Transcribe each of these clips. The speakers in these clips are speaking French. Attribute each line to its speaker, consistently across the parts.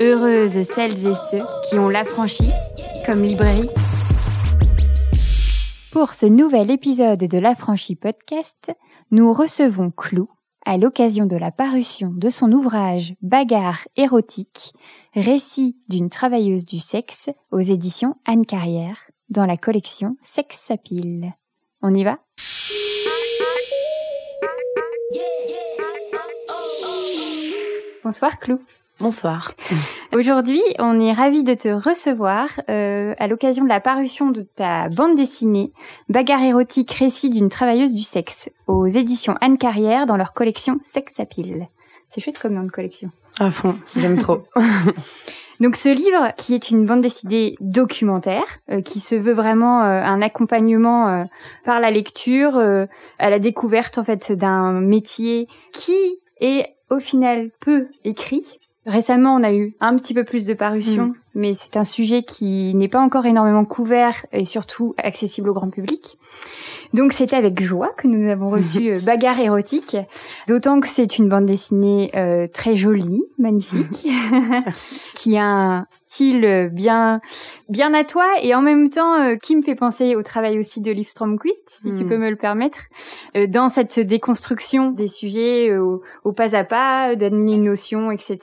Speaker 1: Heureuses celles et ceux qui ont l'affranchi comme librairie. Pour ce nouvel épisode de l'affranchi podcast, nous recevons Clou à l'occasion de la parution de son ouvrage Bagarre érotique, récit d'une travailleuse du sexe aux éditions Anne Carrière dans la collection Sex Sapile. On y va? Bonsoir Clou.
Speaker 2: Bonsoir.
Speaker 1: Aujourd'hui, on est ravi de te recevoir euh, à l'occasion de la parution de ta bande dessinée Bagarre érotique, récit d'une travailleuse du sexe aux éditions Anne Carrière dans leur collection Sex à pile. C'est chouette comme nom de collection.
Speaker 2: À fond, j'aime trop.
Speaker 1: Donc ce livre, qui est une bande dessinée documentaire, euh, qui se veut vraiment euh, un accompagnement euh, par la lecture à la découverte en fait d'un métier qui est au final peu écrit. Récemment, on a eu un petit peu plus de parution, mm. mais c'est un sujet qui n'est pas encore énormément couvert et surtout accessible au grand public. Donc c'était avec joie que nous avons reçu euh, Bagarre érotique, d'autant que c'est une bande dessinée euh, très jolie, magnifique, qui a un style bien bien à toi et en même temps euh, qui me fait penser au travail aussi de Liv Stromquist, si tu hmm. peux me le permettre, dans cette déconstruction des sujets au, au pas à pas, d'amener une notion, etc.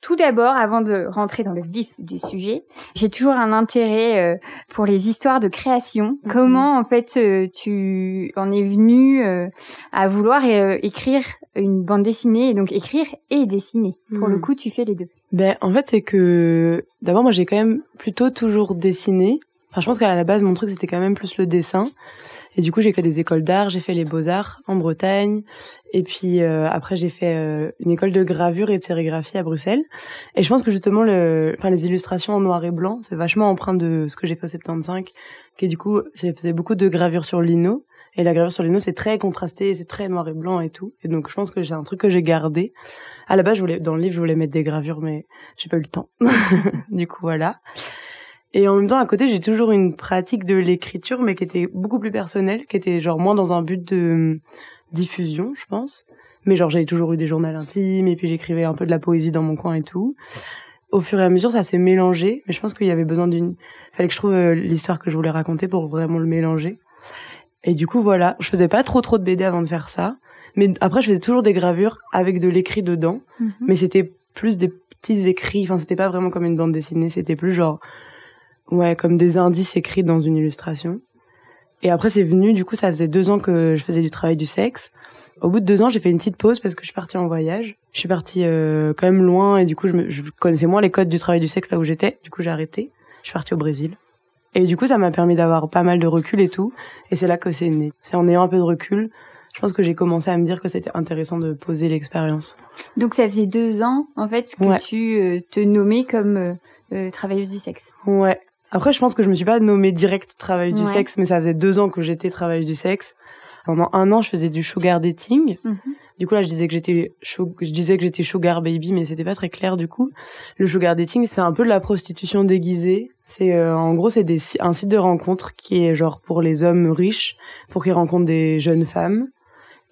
Speaker 1: Tout d'abord, avant de rentrer dans le vif du sujet, j'ai toujours un intérêt euh, pour les histoires de création. Mhm. Comment en fait euh, tu en es venu euh, à vouloir écrire une bande dessinée et donc écrire et dessiner. Pour le mhm. coup, tu fais les deux.
Speaker 2: Ben en fait, c'est que d'abord moi j'ai quand même plutôt toujours dessiné Enfin, je pense qu'à la base, mon truc, c'était quand même plus le dessin. Et du coup, j'ai fait des écoles d'art, j'ai fait les beaux-arts en Bretagne. Et puis euh, après, j'ai fait euh, une école de gravure et de sérigraphie à Bruxelles. Et je pense que justement, le, enfin, les illustrations en noir et blanc, c'est vachement empreint de ce que j'ai fait au 75, qui du coup, j'ai fait beaucoup de gravure sur lino. Et la gravure sur lino, c'est très contrasté, c'est très noir et blanc et tout. Et donc, je pense que j'ai un truc que j'ai gardé. À la base, je voulais, dans le livre, je voulais mettre des gravures, mais j'ai pas eu le temps. du coup, voilà. Et en même temps, à côté, j'ai toujours une pratique de l'écriture, mais qui était beaucoup plus personnelle, qui était genre moins dans un but de euh, diffusion, je pense. Mais genre, j'avais toujours eu des journaux intimes, et puis j'écrivais un peu de la poésie dans mon coin et tout. Au fur et à mesure, ça s'est mélangé, mais je pense qu'il y avait besoin d'une... Fallait que je trouve euh, l'histoire que je voulais raconter pour vraiment le mélanger. Et du coup, voilà, je faisais pas trop trop de BD avant de faire ça. Mais après, je faisais toujours des gravures avec de l'écrit dedans. Mhm. Mais c'était plus des petits écrits. Enfin, c'était pas vraiment comme une bande dessinée. C'était plus genre Ouais, comme des indices écrits dans une illustration. Et après, c'est venu, du coup, ça faisait deux ans que je faisais du travail du sexe. Au bout de deux ans, j'ai fait une petite pause parce que je suis partie en voyage. Je suis partie euh, quand même loin et du coup, je, me, je connaissais moins les codes du travail du sexe là où j'étais. Du coup, j'ai arrêté. Je suis partie au Brésil. Et du coup, ça m'a permis d'avoir pas mal de recul et tout. Et c'est là que c'est né. C'est en ayant un peu de recul, je pense que j'ai commencé à me dire que c'était intéressant de poser l'expérience.
Speaker 1: Donc ça faisait deux ans, en fait, que tu euh, te nommais comme euh, euh, travailleuse du sexe.
Speaker 2: Ouais, après, je pense que je me suis pas nommée direct travailleuse du sexe, mais ça faisait deux ans que j'étais travailleuse du sexe. Pendant un an, je faisais du sugar dating. Mhm. Du coup, là, je disais que j'étais je disais que j'étais sugar baby, mais c'était pas très clair du coup. Le sugar dating, c'est un peu de la prostitution déguisée. C'est euh, en gros, c'est des un site de rencontre qui est genre pour les hommes riches, pour qu'ils rencontrent des jeunes femmes.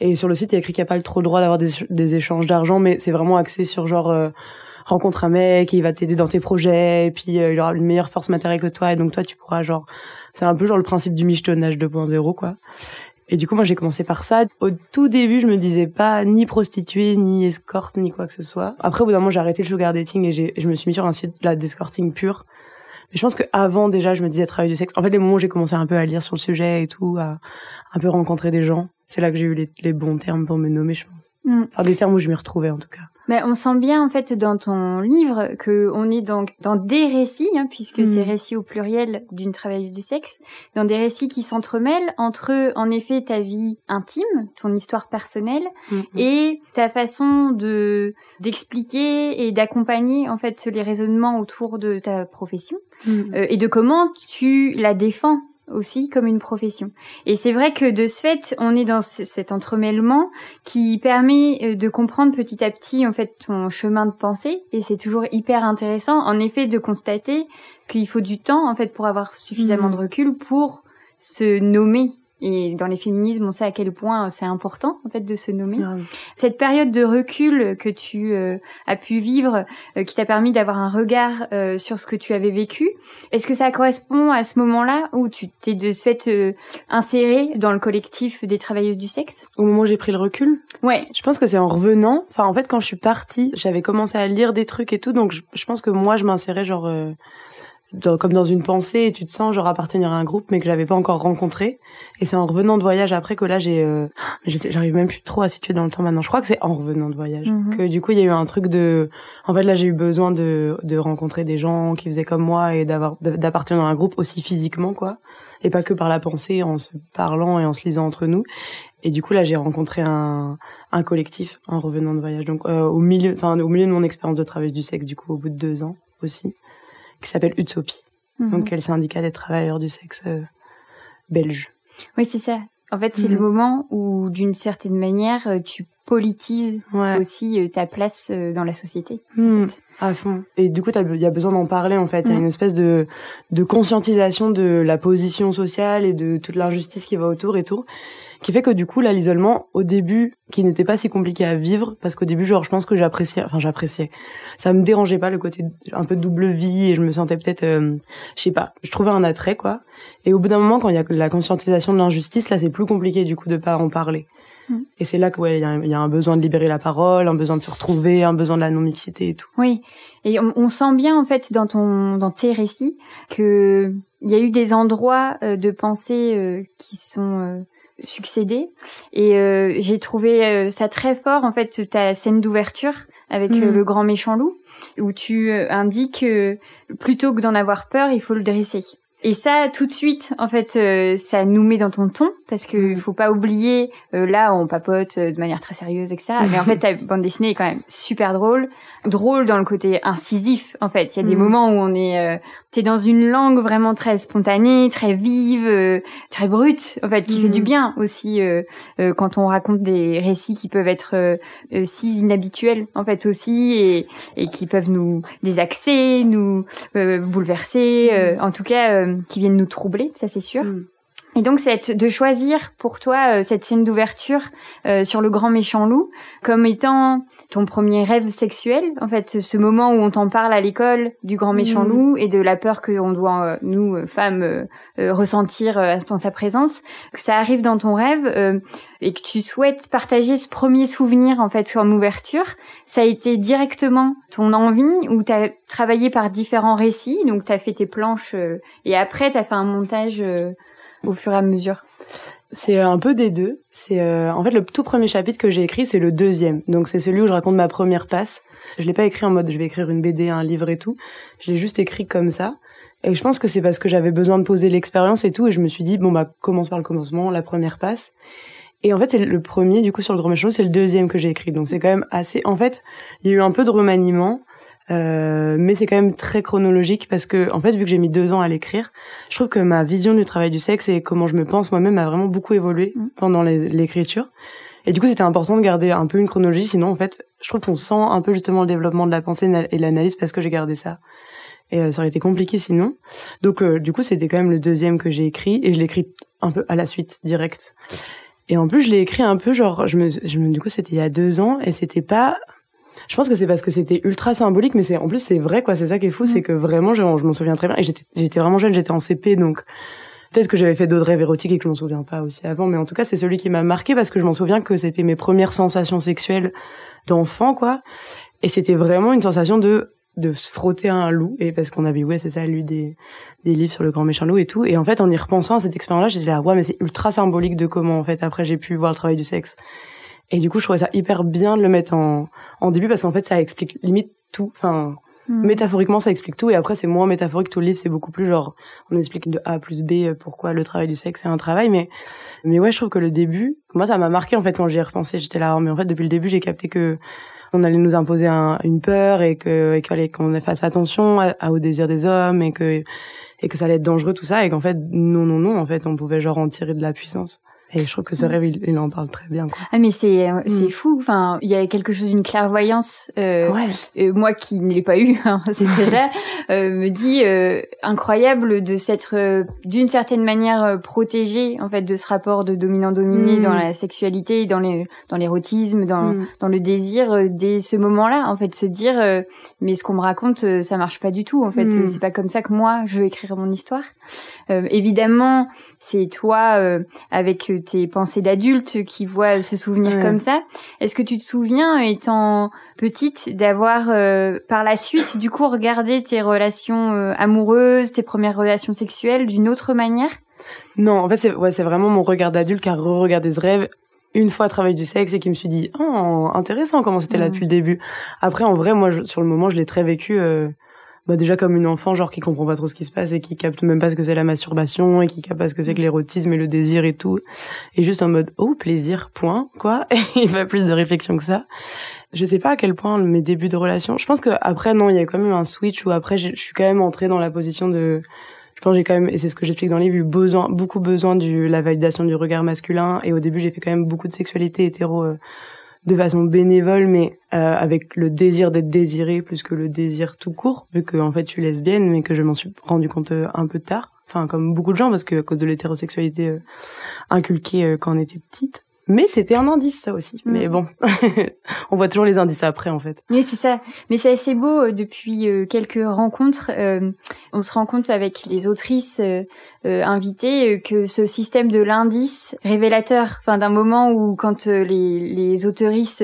Speaker 2: Et sur le site, il y a écrit qu'il n'y a pas trop le droit d'avoir des, des échanges d'argent, mais c'est vraiment axé sur genre euh, rencontre un mec, il va t'aider dans tes projets, et puis euh, il aura une meilleure force matérielle que toi, et donc toi tu pourras genre, c'est un peu genre le principe du michetonnage 2.0 quoi. Et du coup, moi, j'ai commencé par ça. Au tout début, je me disais pas ni prostituée, ni escorte, ni quoi que ce soit. Après, au bout d'un moment, j'ai arrêté le sugar dating et je me suis mis sur un site là d'escorting pur. Mais je pense que avant déjà, je me disais travail du sexe. En fait, les moments où j'ai commencé un peu à lire sur le sujet et tout, à un peu rencontrer des gens, c'est là que j'ai eu les, les, bons termes pour me nommer, je pense. Mm. Enfin, des termes où je m'y retrouvais en tout cas.
Speaker 1: Mais on sent bien en fait dans ton livre que on est donc dans des récits, hein, puisque mm. c'est récits au pluriel d'une travailleuse du sexe, dans des récits qui s'entremêlent entre en effet ta vie intime, ton histoire personnelle, mm, mm. et ta façon de d'expliquer et d'accompagner en fait les raisonnements autour de ta profession euh, et de comment tu la défends aussi comme une profession. Et c'est vrai que de ce fait, on est dans cet entremêlement qui permet euh, de comprendre petit à petit en fait ton chemin de pensée et c'est toujours hyper intéressant en effet de constater qu'il faut du temps en fait pour avoir suffisamment de mmh. recul pour se nommer Et dans les féminismes, on sait à quel point c'est important en fait de se nommer. Cette période de recul que tu euh, as pu vivre, euh, qui t'a permis d'avoir un regard euh, sur ce que tu avais vécu, est-ce que ça correspond à ce moment-là où tu t'es de suite insérée dans le collectif des travailleuses du sexe?
Speaker 2: Au moment où j'ai pris le recul?
Speaker 1: Ouais.
Speaker 2: Je pense que c'est en revenant. Enfin, en fait, quand je suis partie, j'avais commencé à lire des trucs et tout, donc je, je pense que moi, je m'insérais genre comme dans une pensée et tu te sens genre appartenir à un groupe mais que j'avais pas encore rencontré. Et c'est en revenant de voyage après que là j'ai euh, j'arrive même plus trop à situer dans le temps maintenant. Je crois que c'est en revenant de voyage mhm. que du coup il y a eu un truc de en fait là j'ai eu besoin de de rencontrer des gens qui faisaient comme moi et d'avoir d'appartenir à un groupe aussi physiquement quoi. Et pas que par la pensée en se parlant et en se lisant entre nous. Et du coup là j'ai rencontré un un collectif en revenant de voyage. Donc euh, au milieu enfin au milieu de mon expérience de travail du sexe du coup au bout de deux ans aussi qui s'appelle Utopie. Mhm. Donc, quel syndicat des travailleurs du sexe euh, belge.
Speaker 1: Oui, c'est ça. En fait, c'est le mhm. moment où, d'une certaine manière, euh, tu politises aussi euh, ta place dans la société.
Speaker 2: Hmm. À fond. Et du coup, il y a besoin d'en parler, en fait. Il y a une espèce de, de conscientisation de la position sociale et de toute l'injustice qui va autour et tout qui fait que du coup là l'isolement au début qui n'était pas si compliqué à vivre parce qu'au début genre je pense que j'appréciais enfin j'appréciais. Ça me dérangeait pas le côté un peu double vie et je me sentais peut-être euh, je sais pas je trouvais un attrait quoi. Et au bout d'un moment quand il y a la conscientisation de l'injustice là c'est plus compliqué du coup de pas en parler. Mm. et c'est là que ouais il y, y a, un besoin de libérer la parole un besoin de se retrouver un besoin de la non mixité et tout.
Speaker 1: Oui. Et on, on sent bien en fait dans ton dans tes récits que il y a eu des endroits euh, de pensée euh, qui sont succédé et euh, j'ai trouvé euh, ça très fort en fait ta scène d'ouverture avec euh, mm. le grand méchant loup où tu indiques plutôt que d'en avoir peur il faut le dresser et ça, tout de suite, en fait, euh, ça nous met dans ton ton parce que mm. faut pas oublier. Euh, là, on papote euh, de manière très sérieuse, etc. Mais en fait, ta bande dessinée est quand même super drôle, drôle dans le côté incisif. En fait, il y a des mm. moments où on est, t'es dans une langue vraiment très spontanée, très vive, très brute, en fait, qui fait du mm. bien aussi quand on raconte des récits qui peuvent être si inhabituels, en fait aussi, et, et qui peuvent nous désaxer, nous bouleverser. en tout cas qui viennent nous troubler, ça c'est sûr. Mm. Et donc c'est de choisir pour toi euh, cette scène d'ouverture euh, sur le grand méchant loup comme étant ton premier rêve sexuel, en fait, ce moment où on t'en parle à l'école du grand méchant mm. loup et de la peur que on doit euh, nous femmes ressentir dans sa présence, que ça arrive dans ton rêve et que tu souhaites partager ce premier souvenir en fait comme ouverture, ça a été directement ton envie ou tu as travaillé par différents récits, donc tu as fait tes planches et après tu as fait un montage au fur et à mesure?
Speaker 2: C'est un peu des deux. C'est euh, en fait le tout premier chapitre que j'ai écrit, c'est le deuxième. Donc c'est celui où je raconte ma première passe. Je l'ai pas écrit en mode je vais écrire une BD, un livre et tout. Je l'ai juste écrit comme ça. Et je pense que c'est parce que j'avais besoin de poser l'expérience et tout, et je me suis dit bon bah commence par le commencement, la première passe. Et en fait c'est le premier du coup sur le grand méchant, c'est le deuxième que j'ai écrit. Donc c'est quand même assez. En fait il y a eu un peu de remaniement. Euh, mais c'est quand même très chronologique parce que en fait vu que j'ai mis deux ans à l'écrire je trouve que ma vision du travail du sexe et comment je me pense moi-même a vraiment beaucoup évolué mm. pendant l'écriture. Et du coup c'était important de garder un peu une chronologie. Sinon en fait je trouve qu'on sent un peu justement le développement de la pensée et l'analyse parce que j'ai gardé ça. Et euh, ça aurait été compliqué sinon. Donc euh, du coup c'était quand même le deuxième que j'ai écrit et je l'ai écrit un peu à la suite direct. Et en plus je l'ai écrit un peu genre je me, je me du coup c'était il y a deux ans et c'était pas je pense que c'est parce que c'était ultra symbolique, mais c'est en plus c'est vrai quoi. C'est ça qui est fou, c'est mm. que vraiment je, je m'en souviens très bien. Et j'étais j'étais vraiment jeune, j'étais en CP, donc peut-être que j'avais fait d'autres rêves érotiques et que je m'en souviens pas aussi avant. Mais en tout cas, c'est celui qui m'a marqué parce que je m'en souviens que c'était mes premières sensations sexuelles d'enfant quoi. Et c'était vraiment une sensation de de se frotter à un loup et parce qu'on avait ouais c'est ça lu des des livres sur le grand méchant loup et tout et en fait en y repensant à cette expérience là j'étais là ouais mais c'est ultra symbolique de comment en fait après j'ai pu voir le travail du sexe et du coup, je trouvais ça hyper bien de le mettre en, en début parce qu'en fait, ça explique limite tout. Enfin, hmm. métaphoriquement, ça explique tout. Et après, c'est moins métaphorique. Tout le livre, c'est beaucoup plus genre, on explique de A plus B euh, pourquoi le travail du sexe est un travail. Mais, mais ouais, je trouve que le début, moi, ça m'a marqué en fait quand j'y ai repensé. J'étais là, mais en fait, depuis le début, j'ai capté que on allait nous imposer un, une peur et que qu'il fallait qu'on fasse attention à, au désir des hommes et que et que ça allait être dangereux tout ça et qu'en fait non non non en fait on pouvait genre en tirer de la puissance Et je trouve que ce rêve, il, en parle très bien. Quoi.
Speaker 1: Ah mais c'est euh, c'est mm. fou. Enfin, il y a quelque chose d'une clairvoyance. Euh, ouais. moi qui ne l'ai pas eu, hein, c'est déjà euh, me dit euh, incroyable de s'être d'une certaine manière protégé en fait de ce rapport de dominant-dominé mm. dans la sexualité, dans les dans l'érotisme, dans mm. dans le désir dès ce moment-là. En fait, se dire mais ce qu'on me raconte, ça marche pas du tout. En fait, c'est pas comme ça que moi je veux écrire mon histoire. évidemment, c'est toi avec tes pensées d'adulte qui voient ce souvenir comme ça. Est-ce que tu te souviens, étant petite, d'avoir euh, par la suite, du coup, regardé tes relations euh, amoureuses, tes premières relations sexuelles d'une autre manière?
Speaker 2: Non, en fait, c'est ouais, vraiment mon regard d'adulte qui a re-regardé ce rêve une fois travail du sexe et qui me suis dit oh intéressant comment c'était là depuis le début. Après, en vrai, moi, sur le moment, je l'ai très vécu. Bah déjà comme une enfant genre qui comprend pas trop ce qui se passe et qui capte même pas ce que c'est la masturbation et qui capte pas ce que c'est que l'érotisme et le désir et tout. Et juste en mode oh plaisir point quoi. Et pas plus de réflexion que ça. Je sais pas à quel point mes débuts de relation je pense que après non il y a quand même un switch où après je suis quand même entrée dans la position de je pense j'ai quand même et c'est ce que j'explique dans les livre eu besoin beaucoup besoin de la validation du regard masculin. Et au début j'ai fait quand même beaucoup de sexualité hétéro euh, de façon bénévole, mais euh, avec le désir d'être désiré plus que le désir tout court, vu que en fait je suis lesbienne, mais que je m'en suis rendu compte euh, un peu tard. Enfin, comme beaucoup de gens, parce que à cause de l'hétérosexualité euh, inculquée quand on était petite. Mais c'était un indice, ça aussi. Mm. Mais bon, on voit toujours les indices après, en fait.
Speaker 1: Oui, c'est ça. Mais c'est assez beau. Euh, depuis euh, quelques rencontres, euh, on se rend compte avec les autrices invitées que ce système de l'indice révélateur, enfin d'un moment où quand les, les autrices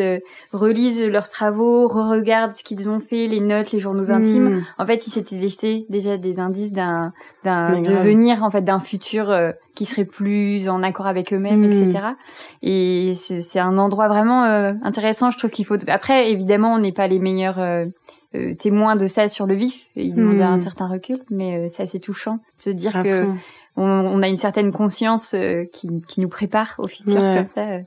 Speaker 1: relisent leurs travaux, re-regardent ce qu'ils ont fait, les notes, les journaux intimes, mm. en fait, ils s'étaient jetés déjà des indices d'un d'un devenir, en fait, d'un futur qui seraient plus en accord avec eux-mêmes, etc. Hmm. Et c'est un endroit vraiment euh, intéressant. Je trouve qu'il faut. Après, évidemment, on n'est pas les meilleurs euh, euh, témoins de ça sur le vif. Il demande un hmm. certain recul, mais c'est assez touchant de se dire que on, a une certaine conscience qui, qui, nous prépare au futur comme ça.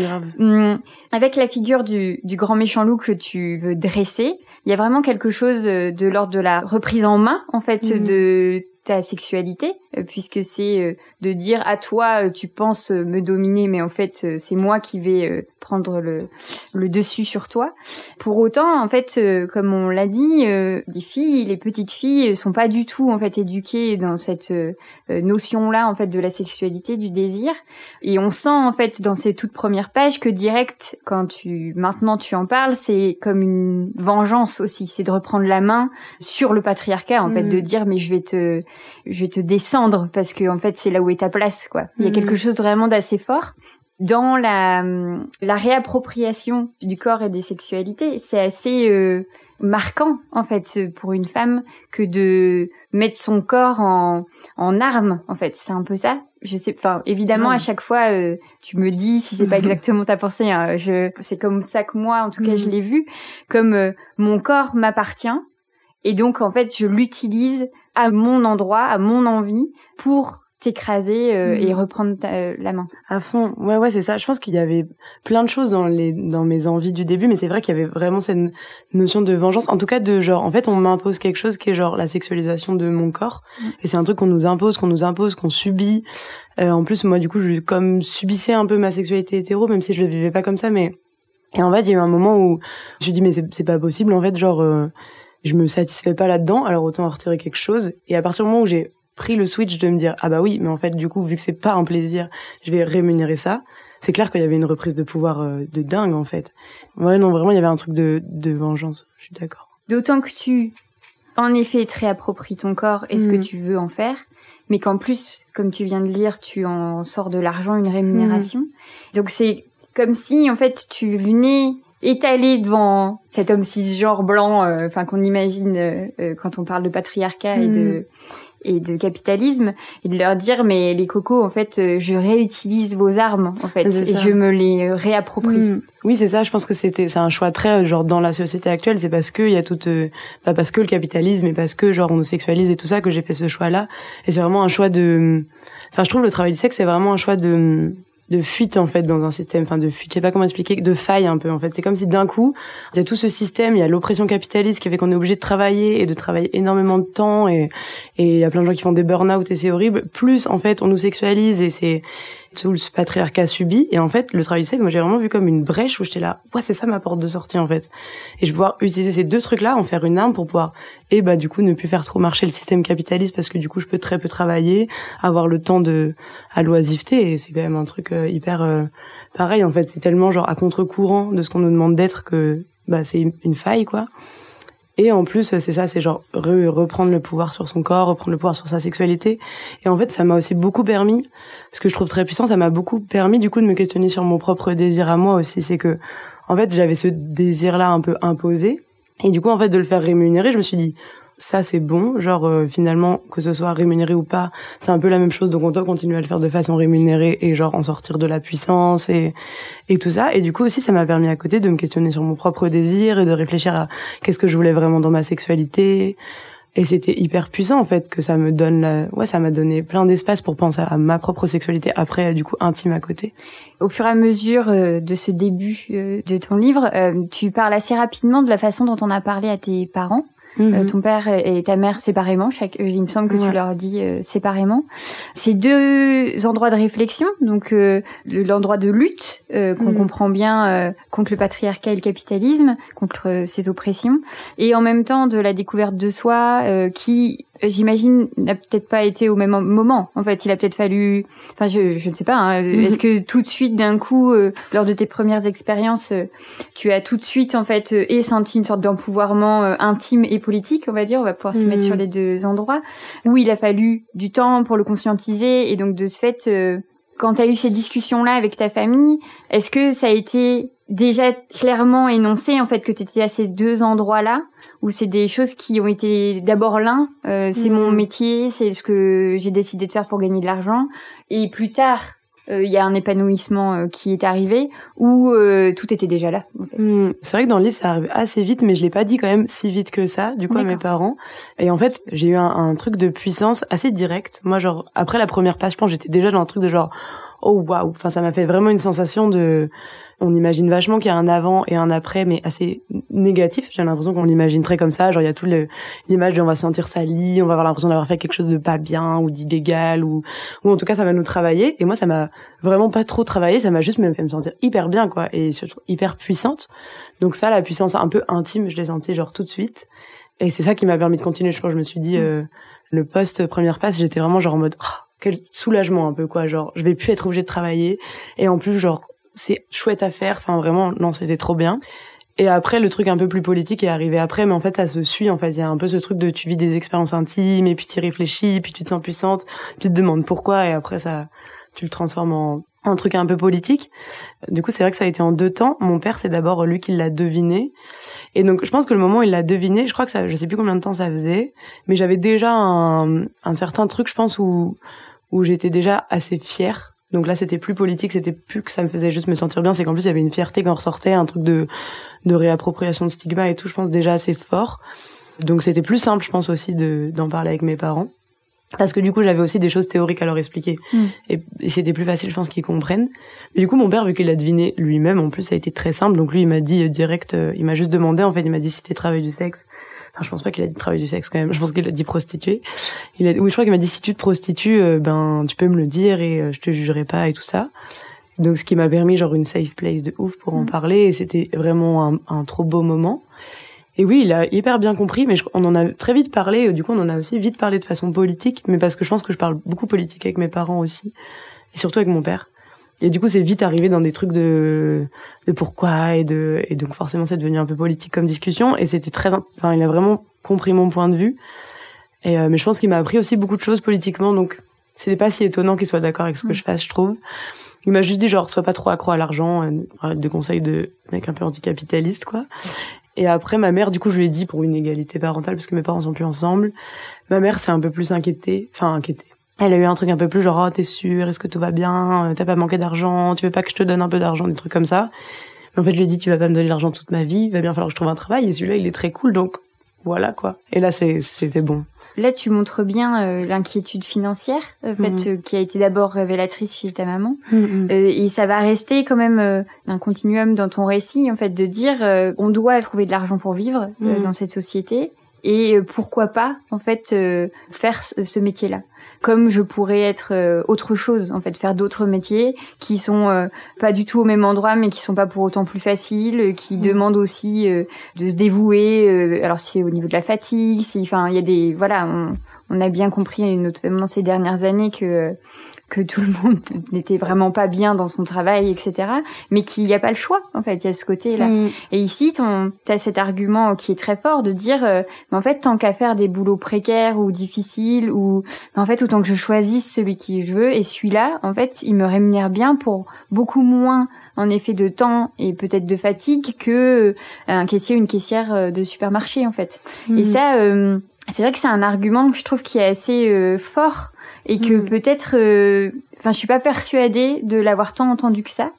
Speaker 1: Grave. Hmm. avec la figure du, du, grand méchant loup que tu veux dresser, il y a vraiment quelque chose de l'ordre de la reprise en main, en fait, de ta sexualité, puisque c'est de dire à toi euh, tu penses euh, me dominer mais en fait euh, c'est moi qui vais prendre le, le dessus sur toi. Pour autant en fait comme on l'a dit les filles les petites filles sont pas du tout en fait éduquées dans cette notion là en fait de la sexualité du désir et on sent en fait dans ces toutes premières pages que direct quand tu maintenant tu en parles c'est comme une vengeance aussi c'est de reprendre la main sur le patriarcat en fait de mm. dire mais je vais te je vais te descendre parce que en fait c'est là où est ta place quoi. Il y a quelque mm. chose vraiment d'assez fort dans la la réappropriation du corps et des sexualités. C'est assez euh, marquant en fait pour une femme que de mettre son corps en en arme en fait. C'est un peu ça. Je sais enfin évidemment à chaque fois euh, tu me dis si c'est pas exactement ta pensée hein, je c'est comme ça que moi en tout cas je mm. l'ai vu comme euh, mon corps m'appartient et donc en fait je l'utilise à mon endroit, à mon envie pour t'écraser euh, et mm. reprendre euh, la main.
Speaker 2: À fond. Ouais ouais, c'est ça. Je pense qu'il y avait plein de choses dans les dans mes envies du début mais c'est vrai qu'il y avait vraiment cette notion de vengeance en tout cas de genre en fait on m'impose quelque chose qui est genre la sexualisation de mon corps mm. et c'est un truc qu'on nous impose, qu'on nous impose, qu'on subit. Euh, en plus moi du coup je comme subissais un peu ma sexualité hétéro même si je le vivais pas comme ça mais et en fait, il y a eu un moment où je me suis dit mais c'est pas possible en fait genre je me satisfais pas là-dedans, alors autant en retirer quelque chose. Et à partir du moment où j'ai pris le switch de me dire ah bah oui mais en fait du coup vu que c'est pas un plaisir je vais rémunérer ça c'est clair qu'il y avait une reprise de pouvoir euh, de dingue en fait ouais non vraiment il y avait un truc de, de vengeance je suis d'accord
Speaker 1: d'autant que tu en effet te réappropries ton corps et ce que mm. tu veux en faire mais qu'en plus comme tu viens de lire tu en sors de l'argent une rémunération mm. donc c'est comme si en fait tu venais étaler devant cet homme cisgenre blanc, euh, enfin qu'on imagine euh, quand on parle de patriarcat et de mm et de capitalisme et de leur dire mais les cocos en fait euh, je réutilise vos armes en fait et je me les euh, réapproprie. Hmm.
Speaker 2: Oui, c'est ça, je pense que c'était c'est un choix très euh, genre dans la société actuelle, c'est parce que il y a toute pas parce que le capitalisme et parce que genre on nous sexualise et tout ça que j'ai fait ce choix là et c'est vraiment un choix de enfin je trouve le travail du sexe c'est vraiment un choix de de fuite en fait dans un système, enfin de fuite, je sais pas comment expliquer, de faille un peu en fait. C'est comme si d'un coup, il y a tout ce système, il y a l'oppression capitaliste qui fait qu'on est obligé de travailler et de travailler énormément de temps et et il y a plein de gens qui font des burn-out et c'est horrible. Plus en fait, on nous sexualise et c'est tout le patriarcat subi. Et en fait, le travail du sexe, moi, j'ai vraiment vu comme une brèche où j'étais là, ouais, c'est ça ma porte de sortie, en fait. Et je vais pouvoir utiliser ces deux trucs-là, en faire une arme pour pouvoir, et bah, du coup, ne plus faire trop marcher le système capitaliste parce que du coup, je peux très peu travailler, avoir le temps de, à l'oisiveté. Et c'est quand même un truc euh, hyper, euh, pareil, en fait. C'est tellement, genre, à contre-courant de ce qu'on nous demande d'être que, bah, c'est une faille, quoi. Et en plus, c'est ça, c'est genre reprendre le pouvoir sur son corps, reprendre le pouvoir sur sa sexualité. Et en fait, ça m'a aussi beaucoup permis, ce que je trouve très puissant, ça m'a beaucoup permis du coup de me questionner sur mon propre désir à moi aussi. C'est que, en fait, j'avais ce désir-là un peu imposé. Et du coup, en fait, de le faire rémunérer, je me suis dit, ça c'est bon, genre euh, finalement que ce soit rémunéré ou pas, c'est un peu la même chose donc on doit continuer à le faire de façon rémunérée et genre en sortir de la puissance et et tout ça et du coup aussi ça m'a permis à côté de me questionner sur mon propre désir et de réfléchir à qu'est-ce que je voulais vraiment dans ma sexualité et c'était hyper puissant en fait que ça me donne la... ouais ça m'a donné plein d'espace pour penser à ma propre sexualité après du coup intime à côté.
Speaker 1: Au fur et à mesure euh, de ce début euh, de ton livre, tu parles assez rapidement de la façon dont on a parlé à tes parents. Euh, mhm. ton père et ta mère séparément. Chaque, euh, il me semble que tu leur dis euh, séparément. C'est deux endroits de réflexion, donc l'endroit de lutte qu'on mhm. comprend bien contre le patriarcat et le capitalisme, contre ces oppressions, et en même temps de la découverte de soi qui j'imagine, n'a peut-être pas été au même moment. En fait, il a peut-être fallu, enfin, je, je ne sais pas. Hein, mhm. Est-ce que tout de suite, d'un coup, euh, lors de tes premières expériences, euh, tu as tout de suite, en fait, euh, et senti une sorte d'empouvoirment intime et politique, on va dire. On va pouvoir se mettre sur mhm. les deux endroits où il a fallu du temps pour le conscientiser et donc de ce fait, quand tu as eu ces discussions-là avec ta famille, est-ce que ça a été déjà clairement énoncé en fait que tu étais à ces deux endroits-là où c'est des choses qui ont été d'abord l'un, euh, c'est mon mhm. métier, c'est ce que j'ai décidé de faire pour gagner de l'argent et plus tard euh, il y a un épanouissement euh, qui est arrivé où tout était déjà là. En fait.
Speaker 2: Hmm. C'est vrai que dans le livre ça arrive assez vite, mais je l'ai pas dit quand même si vite que ça. Du coup à mes parents. Et en fait j'ai eu un, un, truc de puissance assez direct. Moi genre après la première page, je pense j'étais déjà dans un truc de genre oh waouh. Enfin ça m'a fait vraiment une sensation de on imagine vachement qu'il y a un avant et un après, mais assez négatif. J'ai l'impression qu'on l'imagine très comme ça. Genre, il y a tout l'image de on va se sentir sali, on va avoir l'impression d'avoir fait quelque chose de pas bien ou d'illégal ou, ou en tout cas, ça va nous travailler. Et moi, ça m'a vraiment pas trop travaillé. Ça m'a juste même fait me sentir hyper bien, quoi. Et surtout hyper puissante. Donc ça, la puissance un peu intime, je l'ai senti genre tout de suite. Et c'est ça qui m'a permis de continuer. Je pense, je me suis dit, mm. euh, le poste première passe, j'étais vraiment genre en mode, oh, quel soulagement un peu, quoi. Genre, je vais plus être obligée de travailler. Et en plus, genre, c'est chouette à faire. Enfin, vraiment, non, c'était trop bien. Et après, le truc un peu plus politique est arrivé après, mais en fait, ça se suit. En fait, il y a un peu ce truc de tu vis des expériences intimes, et puis tu réfléchis, puis tu te sens puissante, tu te demandes pourquoi, et après, ça, tu le transformes en un truc un peu politique. Du coup, c'est vrai que ça a été en deux temps. Mon père, c'est d'abord lui qui l'a deviné. Et donc, je pense que le moment où il l'a deviné, je crois que ça, je sais plus combien de temps ça faisait, mais j'avais déjà un, un certain truc, je pense, où, où j'étais déjà assez fière donc là, c'était plus politique, c'était plus que ça me faisait juste me sentir bien, c'est qu'en plus, il y avait une fierté quand ressortait, un truc de, de réappropriation de stigma et tout, je pense déjà assez fort. Donc c'était plus simple, je pense aussi, de, d'en parler avec mes parents. Parce que du coup, j'avais aussi des choses théoriques à leur expliquer. Mm. Et, c'était plus facile, je pense, qu'ils comprennent. Mais du coup, mon père, vu qu'il a deviné lui-même, en plus, ça a été très simple. Donc lui, il m'a dit euh, direct, euh, il m'a juste demandé, en fait, il m'a dit si c'était travail du sexe. Enfin, je pense pas qu'il a dit travail du sexe quand même. Je pense qu'il a dit prostituée. Il a, oui, je crois qu'il m'a dit si tu te prostitues, euh, ben tu peux me le dire et euh, je te jugerai pas et tout ça. Donc ce qui m'a permis genre une safe place de ouf pour en mm. parler et c'était vraiment un, un, trop beau moment. Et oui, il a hyper bien compris, mais on en a très vite parlé. Du coup, on en a aussi vite parlé de façon politique, mais parce que je pense que je parle beaucoup politique avec mes parents aussi, et surtout avec mon père. Et du coup, c'est vite arrivé dans des trucs de, de pourquoi et de, et donc forcément, c'est devenu un peu politique comme discussion. Et c'était très, enfin, il a vraiment compris mon point de vue. Et, euh, mais je pense qu'il m'a appris aussi beaucoup de choses politiquement. Donc, c'était pas si étonnant qu'il soit d'accord avec ce que je fasse, je trouve. Il m'a juste dit, genre, sois pas trop accro à l'argent, euh, de conseils de mec un peu anticapitaliste, quoi. Et après, ma mère, du coup, je lui ai dit pour une égalité parentale, parce que mes parents sont plus ensemble. Ma mère s'est un peu plus inquiétée, enfin, inquiétée elle a eu un truc un peu plus genre, oh, t'es sûr, est-ce que tout va bien, t'as pas manqué d'argent, tu veux pas que je te donne un peu d'argent, des trucs comme ça. Mais en fait, je lui ai dit, tu vas pas me donner l'argent toute ma vie, il va bien falloir que je trouve un travail, et celui-là, il est très cool, donc voilà, quoi. Et là, c'était bon.
Speaker 1: Là, tu montres bien euh, l'inquiétude financière, en fait, mhm. euh, qui a été d'abord révélatrice chez ta maman, mhm. euh, et ça va rester quand même un continuum dans ton récit, en fait, de dire, on doit trouver de l'argent pour vivre mhm. dans cette société, et pourquoi pas, en fait, faire ce métier-là. Comme je pourrais être euh, autre chose en fait faire d'autres métiers qui sont euh, pas du tout au même endroit mais qui sont pas pour autant plus faciles qui mm. demandent aussi de se dévouer alors si c'est au niveau de la fatigue si enfin il y a des voilà on, on a bien compris notamment ces dernières années que que tout le monde n'était vraiment pas bien dans son travail, etc. Mais qu'il n'y a pas le choix, en fait, il y a ce côté-là. Mm. Et ici, tu as cet argument qui est très fort de dire, euh, mais en fait, tant qu'à faire des boulots précaires ou difficiles, ou en fait, autant que je choisisse celui qui je veux, et celui-là, en fait, il me rémunère bien pour beaucoup moins en effet de temps et peut-être de fatigue que euh, un caissier ou une caissière euh, de supermarché en fait. Et mm. ça, c'est vrai que c'est un argument que je trouve qui est assez fort et que hmm. peut-être, euh, enfin, je suis pas persuadée de l'avoir tant entendu que ça,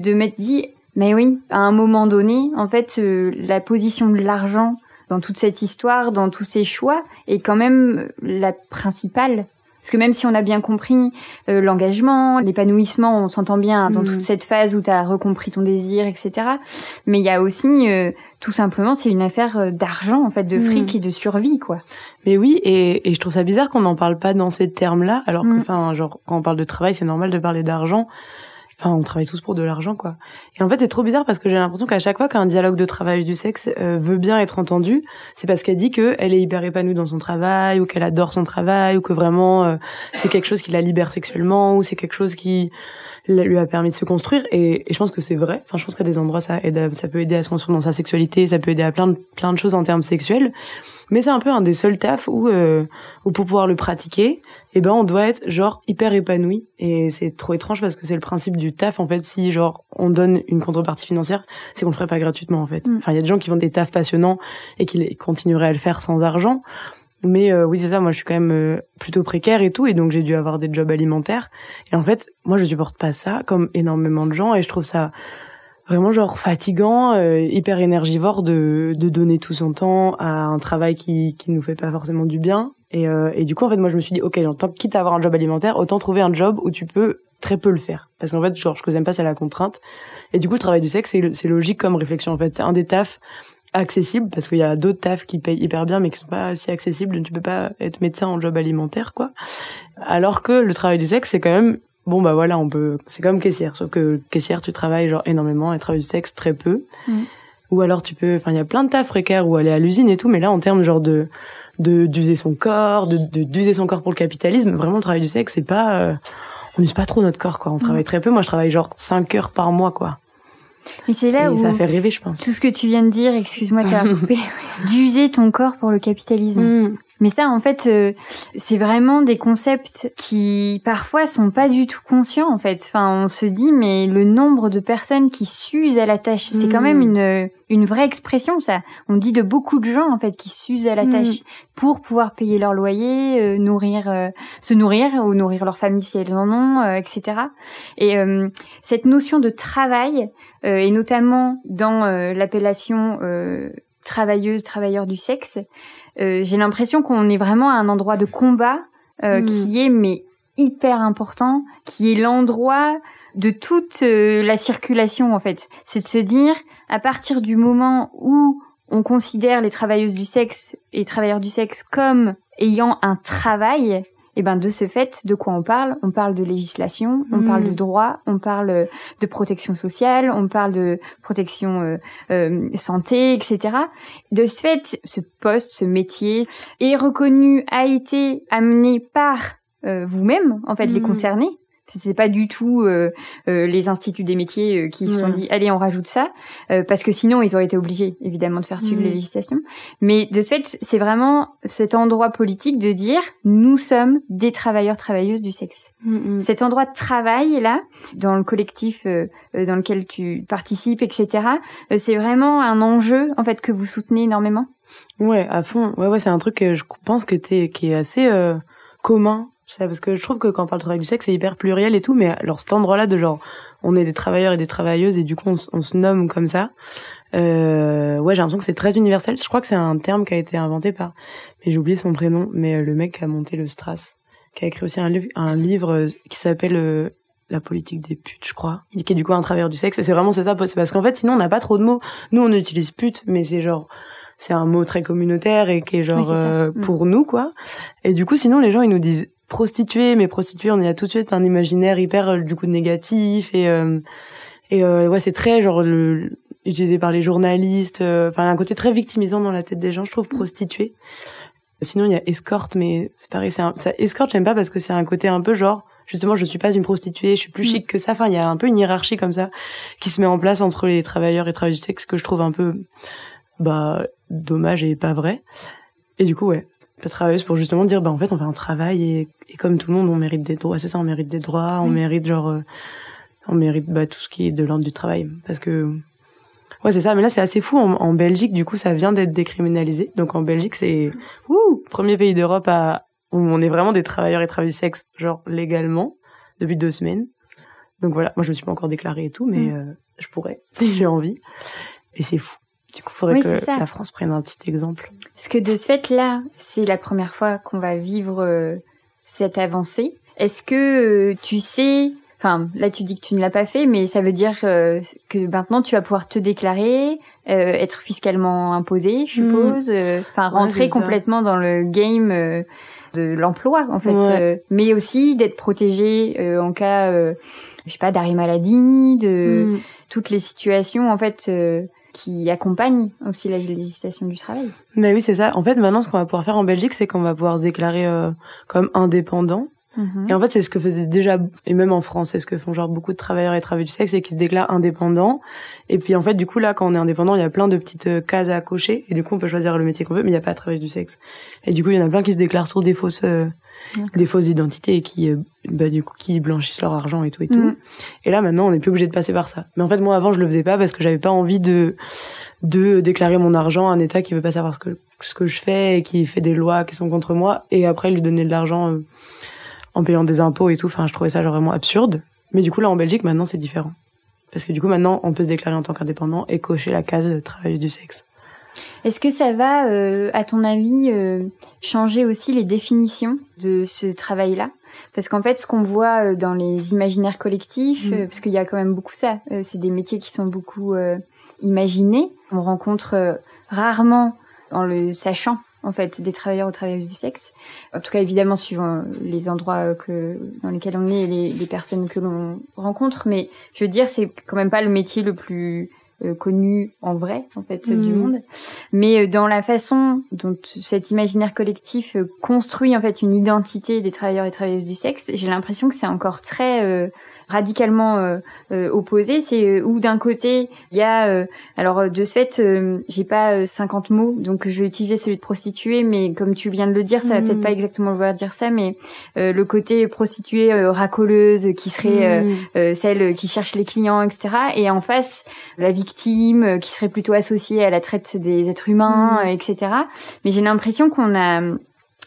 Speaker 1: de m'être dit, mais oui, à un moment donné, en fait, euh, la position de l'argent dans toute cette histoire, dans tous ces choix, est quand même la principale. Parce que même si on a bien compris euh, l'engagement, l'épanouissement, on s'entend bien dans hmm. toute cette phase où tu as recompris ton désir, etc. Mais il y a aussi, tout simplement, c'est une affaire d'argent, en fait, de fric hmm. et de survie, quoi.
Speaker 2: Mais oui, et, et je trouve ça bizarre qu'on n'en parle pas dans ces termes-là, alors que, mm. enfin, genre, quand on parle de travail, c'est normal de parler d'argent. Enfin, on travaille tous pour de l'argent, quoi. Et en fait, c'est trop bizarre parce que j'ai l'impression qu'à chaque fois qu'un dialogue de travail du sexe euh, veut bien être entendu, c'est parce qu'elle dit que elle est hyper épanouie dans son travail, ou qu'elle adore son travail, ou que vraiment euh, c'est quelque chose qui la libère sexuellement, ou c'est quelque chose qui lui a permis de se construire. Et, et je pense que c'est vrai. Enfin, je pense qu'à des endroits, ça aide, ça peut aider à se construire dans sa sexualité, ça peut aider à plein de plein de choses en termes sexuels. Mais c'est un peu un des seuls tafs où, euh, où pour pouvoir le pratiquer, eh ben on doit être genre hyper épanoui. Et c'est trop étrange parce que c'est le principe du taf en fait. Si genre on donne une contrepartie financière, c'est qu'on le ferait pas gratuitement en fait. Mm. Enfin, il y a des gens qui font des tafs passionnants et qui continueraient à le faire sans argent. Mais euh, oui, c'est ça. Moi, je suis quand même euh, plutôt précaire et tout, et donc j'ai dû avoir des jobs alimentaires. Et en fait, moi, je supporte pas ça, comme énormément de gens, et je trouve ça vraiment genre fatigant, euh, hyper énergivore de, de donner tout son temps à un travail qui qui nous fait pas forcément du bien. Et, euh, et du coup en fait moi je me suis dit ok tant quitte à avoir un job alimentaire autant trouver un job où tu peux très peu le faire parce qu'en fait genre ce que j'aime pas c'est la contrainte. Et du coup le travail du sexe c'est logique comme réflexion en fait c'est un des tafs accessibles parce qu'il y a d'autres tafs qui payent hyper bien mais qui sont pas si accessibles tu peux pas être médecin en job alimentaire quoi alors que le travail du sexe c'est quand même bon bah voilà on peut c'est comme caissière sauf que caissière tu travailles genre énormément et travail du sexe très peu mm. ou alors tu peux enfin il y a plein de tafs précaires ou aller à l'usine et tout mais là en termes genre de de d'user son corps de d'user son corps pour le capitalisme vraiment le travail du sexe c'est pas euh, on n'use pas trop notre corps quoi on travaille mm. très peu moi je travaille genre 5 heures par mois quoi
Speaker 1: mais c'est là où
Speaker 2: ça fait rêver, je pense.
Speaker 1: Tout ce que tu viens de dire, excuse-moi, t'as coupé, d'user ton corps pour le capitalisme. Mm. Mais ça, en fait, euh, c'est vraiment des concepts qui parfois sont pas du tout conscients. En fait, enfin, on se dit, mais le nombre de personnes qui s'usent à la tâche, c'est quand même mm. une une vraie expression. Ça, on dit de beaucoup de gens en fait qui s'usent à la mm. tâche pour pouvoir payer leur loyer, euh, nourrir, euh, se nourrir ou nourrir leur famille si elles en ont, etc. Et cette notion de travail, et notamment dans l'appellation travailleuse, travailleur du sexe, euh, j'ai l'impression qu'on est vraiment à un endroit de combat euh, hmm. qui est mais hyper important, qui est l'endroit de toute euh, la circulation en fait. C'est de se dire à partir du moment où on considère les travailleuses du sexe et travailleurs du sexe comme ayant un travail, et ben de ce fait, de quoi on parle? On parle de législation, on parle de mm. droit, on parle de protection sociale, on parle de protection euh, euh, santé, etc. De ce fait, ce poste, ce métier est reconnu, a été amené par euh, vous-même, en fait, les mm. concernés, c'est pas du tout euh, euh, les instituts des métiers euh, qui se sont dit allez on rajoute ça parce que sinon ils auraient été obligés évidemment de faire suivre les législations. Mais de ce fait c'est vraiment cet endroit politique de dire nous sommes des travailleurs travailleuses du sexe. Cet endroit de travail là dans le collectif dans lequel tu participes etc. c'est vraiment un enjeu en fait que vous soutenez énormément.
Speaker 2: Ouais à fond ouais ouais c'est un truc que je pense que t'es qui est assez commun parce que je trouve que quand on parle de travail du sexe, c'est hyper pluriel et tout, mais alors cet endroit-là de genre, on est des travailleurs et des travailleuses et du coup on, se nomme comme ça. Euh, ouais, j'ai l'impression que c'est très universel. Je crois que c'est un terme qui a été inventé par, mais j'ai oublié son prénom, mais euh, le mec qui a monté le Stras, qui a écrit aussi un, livre, un livre euh, qui s'appelle euh, la politique des putes, je crois, qui est du coup un travailleur du sexe. Et c'est vraiment c'est ça, c'est parce qu'en fait sinon on n'a pas trop de mots. Nous on utilise pute, mais c'est genre c'est un mot très communautaire et qui est genre mm. pour nous quoi. Et du coup sinon les gens ils nous disent prostituée, mais prostituée, on y a tout de suite un imaginaire hyper du coup négatif et et ouais, c'est très genre le, utilisé par les journalistes. Enfin, un côté très victimisant dans la tête des gens, je trouve, prostituée. Sinon, il y a escorte, mais c'est pareil, c'est ça, escorte, j'aime pas parce que c'est un côté un peu genre, justement, je suis pas une prostituée, je suis plus mm. chic que ça. Enfin, il y a un peu une hiérarchie comme ça qui se met en place entre les travailleurs et travailleuses du sexe que je trouve un peu, bah, dommage et pas vrai. Et du coup, ouais, la travailleuse pour justement dire, bah, en fait, on fait un travail et, et comme tout le monde, on mérite des droits. C'est ça, on mérite des droits, on mérite genre, euh, on mérite, bah, tout ce qui est de l'ordre du travail. Parce que, Ouais, c'est ça. Mais là, c'est assez fou. En, Belgique, du coup, ça vient d'être décriminalisé. Donc, en Belgique, c'est ouh, premier pays d'Europe à où on est vraiment des travailleurs et travailleuses du sexe, genre légalement, depuis deux semaines. Donc voilà, moi je me suis pas encore déclarée et tout, mais mm. euh, je pourrais si j'ai envie. Et c'est fou. Du coup, il faudrait que la France prenne un petit exemple.
Speaker 1: Parce que de ce fait-là, c'est la première fois qu'on va vivre euh, cette avancée. Est-ce que euh, tu sais Enfin, là, tu dis que tu ne l'as pas fait, mais ça veut dire euh, que maintenant, tu vas pouvoir te déclarer, euh, être fiscalement imposé, je hmm. suppose. Euh, enfin, rentrer complètement dans le game de l'emploi, en fait. mais aussi d'être protégé en cas, je sais pas, d'arrêt maladie, de hmm. toutes les situations, en fait qui accompagnent aussi la législation du travail.
Speaker 2: Mais oui, c'est ça. En fait, maintenant, ce qu'on va pouvoir faire en Belgique, c'est qu'on va pouvoir se déclarer comme indépendant. Mhm. Et en fait, c'est ce que faisait déjà, et même en France, c'est ce que font genre beaucoup de travailleurs et travailleurs du sexe, et qui se déclarent indépendants. Et puis en fait, du coup, là, quand on est indépendant, il y a plein de petites euh, cases à cocher, et du coup, on peut choisir le métier qu'on veut, mais il n'y a pas de travail du sexe. Et du coup, il y en a plein qui se déclarent sur des fausses, euh, des fausses identités et qui, euh, bah, du coup, qui blanchissent leur argent et tout et tout. Mhm. Et là, maintenant, on n'est plus obligé de passer par ça. Mais en fait, moi, avant, je le faisais pas parce que j'avais pas envie de, de déclarer mon argent à un État qui veut pas savoir ce que, ce que je fais et qui fait des lois qui sont contre moi, et après lui donner de l'argent en payant des impôts et tout. Enfin, je trouvais ça genre vraiment absurde. Mais du coup, là, en Belgique, maintenant, c'est différent. Parce que du coup, maintenant, on peut se déclarer en tant qu'indépendant et cocher la case de travail du sexe.
Speaker 1: Est-ce que ça va, euh, à ton avis, euh, changer aussi les définitions de ce travail-là? Parce qu'en fait, ce qu'on voit euh, dans les imaginaires collectifs, mm. parce qu'il y a quand même beaucoup ça, c'est des métiers qui sont beaucoup imaginés. On rencontre rarement, en le sachant, en fait des travailleurs ou travailleuses du sexe. En tout cas, évidemment, suivant les endroits que dans lesquels on est et les, les personnes que l'on rencontre. Mais je veux dire, c'est quand même pas le métier le plus connu en vrai en fait du mm. monde mais euh, dans la façon dont cet imaginaire collectif euh, construit en fait une identité des travailleurs et travailleuses du sexe j'ai l'impression que c'est encore très radicalement euh, euh, opposés. C'est euh, où d'un côté il y a, alors de ce fait, j'ai pas 50 mots, donc je vais utiliser celui de prostituée, mais comme tu viens de le dire, ça va peut-être hmm. pas exactement vouloir dire ça, mais le côté prostituée racoleuse qui serait hmm. celle qui cherche les clients, etc. Et en face, la victime qui serait plutôt associée à la traite des êtres humains, hmm. etc. Mais j'ai l'impression qu'on a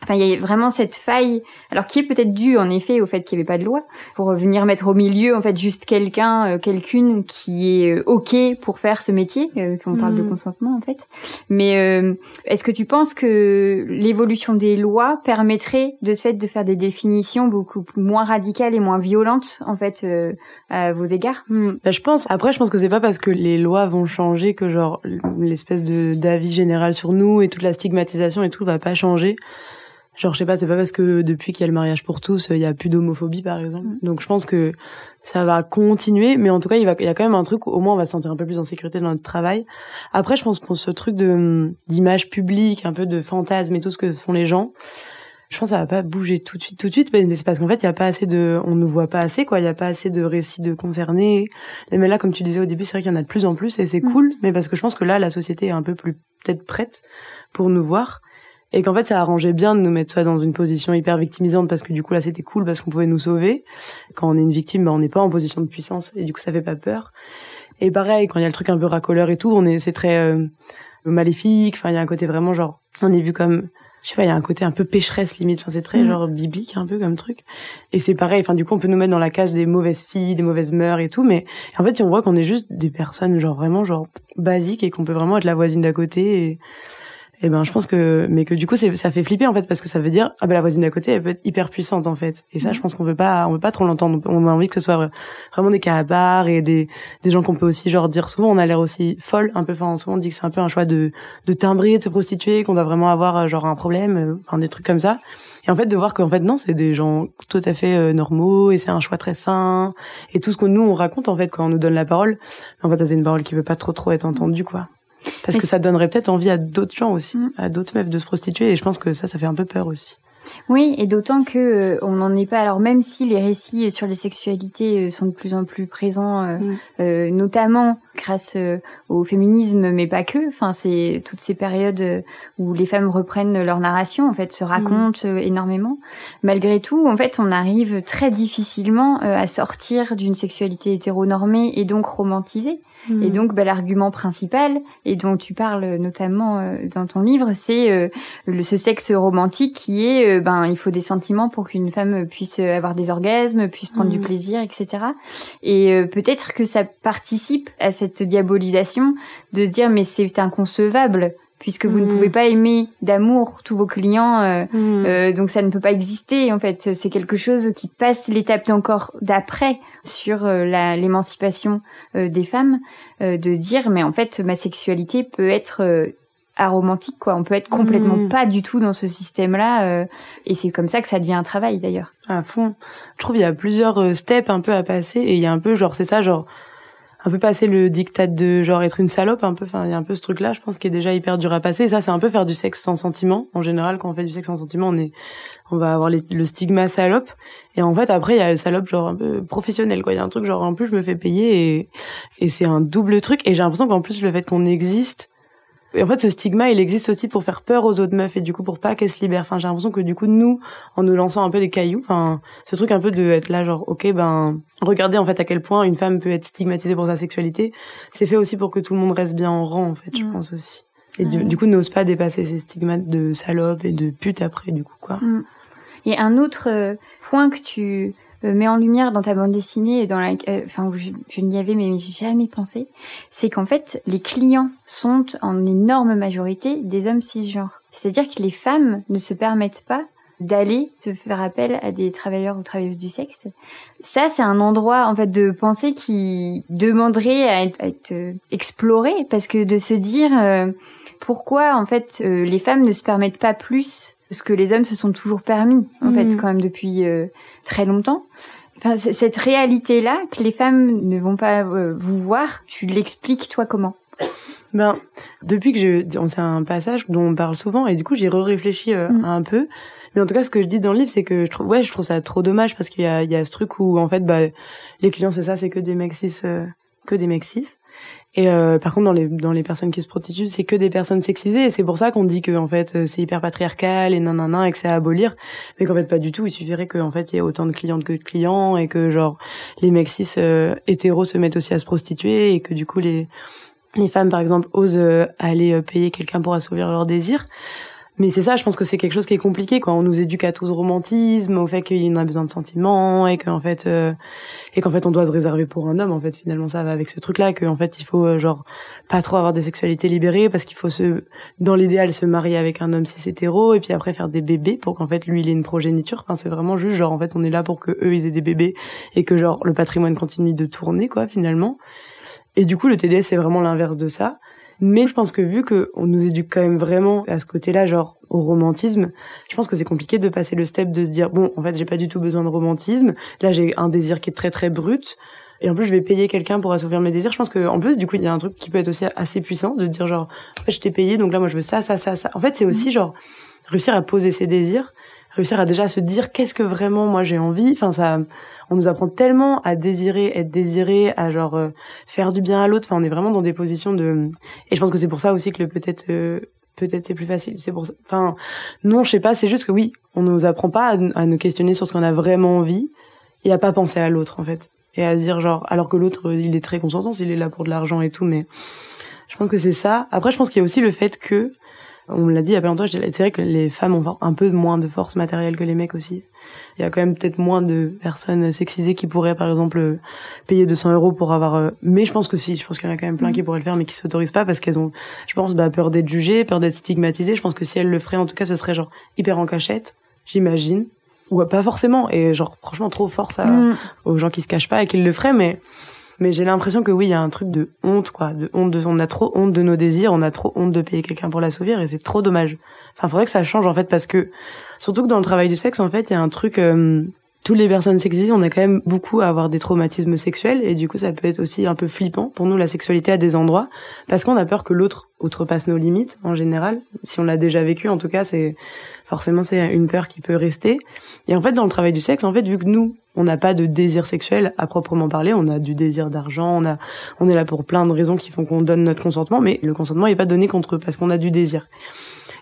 Speaker 1: Enfin, il y a vraiment cette faille, alors qui est peut-être due en effet au fait qu'il n'y avait pas de loi, pour venir mettre au milieu en fait juste quelqu'un, euh, quelqu'une qui est euh, ok pour faire ce métier, euh, qu'on parle de mm. consentement en fait. Mais euh, est-ce que tu penses que l'évolution des lois permettrait de ce fait de faire des définitions beaucoup moins radicales et moins violentes en fait à vos égards?
Speaker 2: Mm. bah, Je pense. Après, je pense que c'est pas parce que les lois vont changer que genre l'espèce de d'avis général sur nous et toute la stigmatisation et tout va pas changer. Genre, je sais pas, c'est pas parce que depuis qu'il y a le mariage pour tous, il y a plus d'homophobie, par exemple. Mm. Donc, je pense que ça va continuer, mais en tout cas, il, va, il y a quand même un truc où au moins on va se sentir un peu plus en sécurité dans notre travail. Après, je pense pour ce truc de d'image publique, un peu de fantasme et tout ce que font les gens, je pense que ça va pas bouger tout de suite, tout de suite, mais c'est parce qu'en fait, il y a pas assez de, on ne voit pas assez, quoi. Il y a pas assez de récits de concernés. Mais là, comme tu disais au début, c'est vrai qu'il y en a de plus en plus et c'est mm. cool, mais parce que je pense que là, la société est un peu plus peut-être prête pour nous voir et qu'en fait ça arrangeait bien de nous mettre soit dans une position hyper victimisante parce que du coup là c'était cool parce qu'on pouvait nous sauver. Quand on est une victime bah, on n'est pas en position de puissance et du coup ça fait pas peur. Et pareil quand il y a le truc un peu racoleur et tout on est c'est très euh, maléfique. Enfin il y a un côté vraiment genre on est vu comme je sais pas il y a un côté un peu pécheresse limite. Enfin c'est très mm. genre biblique un peu comme truc. Et c'est pareil enfin du coup on peut nous mettre dans la case des mauvaises filles des mauvaises mœurs et tout mais en fait on voit qu'on est juste des personnes genre vraiment genre basiques et qu'on peut vraiment être la voisine d'à côté et et ben je pense que mais que du coup ça fait flipper en fait parce que ça veut dire ah ben la voisine d'à côté elle peut être hyper puissante en fait et ça je pense qu'on veut pas on veut pas trop l'entendre on a envie que ce soit vraiment des cas à part et des des gens qu'on peut aussi genre dire souvent on a l'air aussi folle un peu enfin souvent on dit que c'est un peu un choix de de timbrer de se prostituer qu'on doit vraiment avoir genre un problème enfin des trucs comme ça et en fait, de voir qu'en fait, non, c'est des gens tout à fait euh, normaux et c'est un choix très sain. Et tout ce que nous, on raconte, en fait, quand on nous donne la parole, en fait, c'est une parole qui veut pas trop, trop être entendue, quoi. Parce que ça donnerait peut-être envie à d'autres gens aussi, mm. à d'autres meufs de se prostituer. Et je pense que ça, ça fait un peu peur aussi.
Speaker 1: Oui, et d'autant que euh, on n'en est pas. Alors même si les récits sur les sexualités euh, sont de plus en plus présents, euh, mm. notamment grâce au féminisme, mais pas que. Enfin, c'est toutes ces périodes où les femmes reprennent leur narration, en fait, se racontent énormément. Malgré tout, en fait, on arrive très difficilement à sortir d'une sexualité hétéronormée et donc romantisée. Et hmm. donc, bah, l'argument principal, et dont tu parles notamment euh, dans ton livre, c'est euh, ce sexe romantique qui est, euh, ben, il faut des sentiments pour qu'une femme puisse avoir des orgasmes, puisse prendre du hmm. plaisir, etc. Et peut-être que ça participe à cette diabolisation de se dire, mais c'est inconcevable puisque vous ne pouvez hmm. pas aimer d'amour tous vos clients, euh, euh, donc ça ne peut pas exister en fait. C'est quelque chose qui passe l'étape encore d'après sur euh, l'émancipation des femmes, de dire mais en fait ma sexualité peut être aromantique quoi. On peut être complètement hmm. pas du tout dans ce système-là, et c'est comme ça que ça devient un travail d'ailleurs.
Speaker 2: À fond. Je trouve il y a plusieurs steps un peu à passer, et il y a un peu genre c'est ça genre un peu passer le diktat de genre être une salope un peu. Enfin il y a un peu ce truc là je pense qui est déjà hyper dur à passer. Et ça c'est un peu faire du sexe sans sentiment. En général quand on fait du sexe sans sentiment on est on va avoir le stigma salope. Et en fait après il y a le salope genre un peu professionnel quoi. Il y a un truc genre en plus je me fais payer et et c'est un double truc. Et j'ai l'impression qu'en plus le fait qu'on existe et en fait, ce stigma, il existe aussi pour faire peur aux autres meufs et du coup pour pas qu'elles se libèrent. Enfin, j'ai l'impression que du coup, nous, en nous lançant un peu des cailloux, enfin, ce truc un peu de être là, genre, ok, ben, regardez en fait à quel point une femme peut être stigmatisée pour sa sexualité. C'est fait aussi pour que tout le monde reste bien en rang, en fait, je mm. pense aussi. Et du, coup, n'ose pas dépasser ces stigmates de salope et de pute après, du coup, quoi.
Speaker 1: Mm. Et un autre euh, point que tu met en lumière dans ta bande dessinée et dans la, euh, enfin, je, je n'y avais mais jamais pensé, c'est qu'en fait, les clients sont en énorme majorité des hommes cisgenres. C'est-à-dire que les femmes ne se permettent pas d'aller se faire appel à des travailleurs ou travailleuses du sexe. Ça, c'est un endroit en fait de pensée qui demanderait à être, euh, exploré parce que de se dire pourquoi en fait les femmes ne se permettent pas plus ce que les hommes se sont toujours permis en fait mm. quand même depuis très longtemps. Enfin, cette réalité-là que les femmes ne vont pas euh, vous voir, tu l'expliques toi comment?
Speaker 2: Ben, depuis que je, c'est un passage dont on parle souvent et du coup j'ai réfléchi euh, mm. un peu. Mais en tout cas, ce que je dis dans le livre, c'est que je trouve, ouais, je trouve ça trop dommage parce qu'il y a, il y a ce truc où en fait, bah, les clients c'est ça, c'est que des mecs cis, euh, que des mecs cis. Et euh, par contre, dans les dans les personnes qui se prostituent, c'est que des personnes sexisées, et c'est pour ça qu'on dit que en fait euh, c'est hyper patriarcal et nanana et que c'est à abolir, mais qu'en fait pas du tout. Il suffirait qu'en fait il y ait autant de clientes que de clients et que genre les mecs cis euh, hétéros se mettent aussi à se prostituer et que du coup les les femmes par exemple osent aller payer quelqu'un pour assouvir leurs désirs. Mais c'est ça, je pense que c'est quelque chose qui est compliqué quand on nous éduque à tout ce romantisme, au fait qu'il en a besoin de sentiments et qu'en fait euh, et qu'en fait on doit se réserver pour un homme. En fait, finalement, ça va avec ce truc-là qu'en fait il faut euh, genre pas trop avoir de sexualité libérée parce qu'il faut se, dans l'idéal, se marier avec un homme cis hétéro et puis après faire des bébés pour qu'en fait lui il ait une progéniture. Enfin, c'est vraiment juste genre en fait on est là pour que eux ils aient des bébés et que genre le patrimoine continue de tourner quoi finalement. Et du coup le TDS c'est vraiment l'inverse de ça. Mais je pense que vu que on nous éduque quand même vraiment à ce côté-là, genre au romantisme, je pense que c'est compliqué de passer le step de se dire bon, en fait, j'ai pas du tout besoin de romantisme. Là, j'ai un désir qui est très très brut. Et en plus, je vais payer quelqu'un pour assouvir mes désirs. Je pense que, en plus, du coup, il y a un truc qui peut être aussi assez puissant de dire genre, en fait, je t'ai payé, donc là, moi, je veux ça, ça, ça, ça. En fait, c'est aussi genre réussir à poser ses désirs réussir à déjà se dire qu'est-ce que vraiment moi j'ai envie. Enfin, ça, on nous apprend tellement à désirer, être désiré, à genre euh, faire du bien à l'autre. Enfin, on est vraiment dans des positions de. Et je pense que c'est pour ça aussi que le peut-être. Euh, peut-être c'est plus facile c'est pour ça enfin non je sais pas c'est juste que oui on nous apprend pas à, à nous questionner sur ce qu'on a vraiment envie et à pas penser à l'autre en fait et à dire genre alors que l'autre il est très consentant s'il est là pour de l'argent et tout mais je pense que c'est ça après je pense qu'il y a aussi le fait que On l'a dit il y a pas longtemps, c'est vrai que les femmes ont un peu moins de force matérielle que les mecs aussi. Il y a quand même peut-être moins de personnes sexisées qui pourraient, par exemple, payer 200 euros pour avoir... Euh, mais je pense que si, je pense qu'il y en a quand même plein mm. qui pourraient le faire, mais qui s'autorisent pas parce qu'elles ont, je pense, bah, peur d'être jugées, peur d'être stigmatisées. Je pense que si elles le feraient, en tout cas, ce serait genre hyper en cachette, j'imagine. Ou pas forcément. Et genre, franchement, trop force à, mm. aux gens qui se cachent pas et qui le feraient, mais mais j'ai l'impression que oui, il y a un truc de honte, quoi, de honte. De, on a trop honte de nos désirs, on a trop honte de payer quelqu'un pour l'assouvir, et c'est trop dommage. Enfin, faudrait que ça change en fait, parce que surtout que dans le travail du sexe, en fait, il y a un truc. Euh, toutes les personnes sexisées, on a quand même beaucoup à avoir des traumatismes sexuels et du coup ça peut être aussi un peu flippant pour nous la sexualité à des endroits parce qu'on a peur que l'autre outrepasse nos limites en général. Si on l'a déjà vécu, en tout cas, c'est forcément c'est une peur qui peut rester. Et en fait, dans le travail du sexe, en fait, vu que nous on n'a pas de désir sexuel à proprement parler, on a du désir d'argent, on a, on est là pour plein de raisons qui font qu'on donne notre consentement, mais le consentement n'est pas donné contre eux parce qu'on a du désir.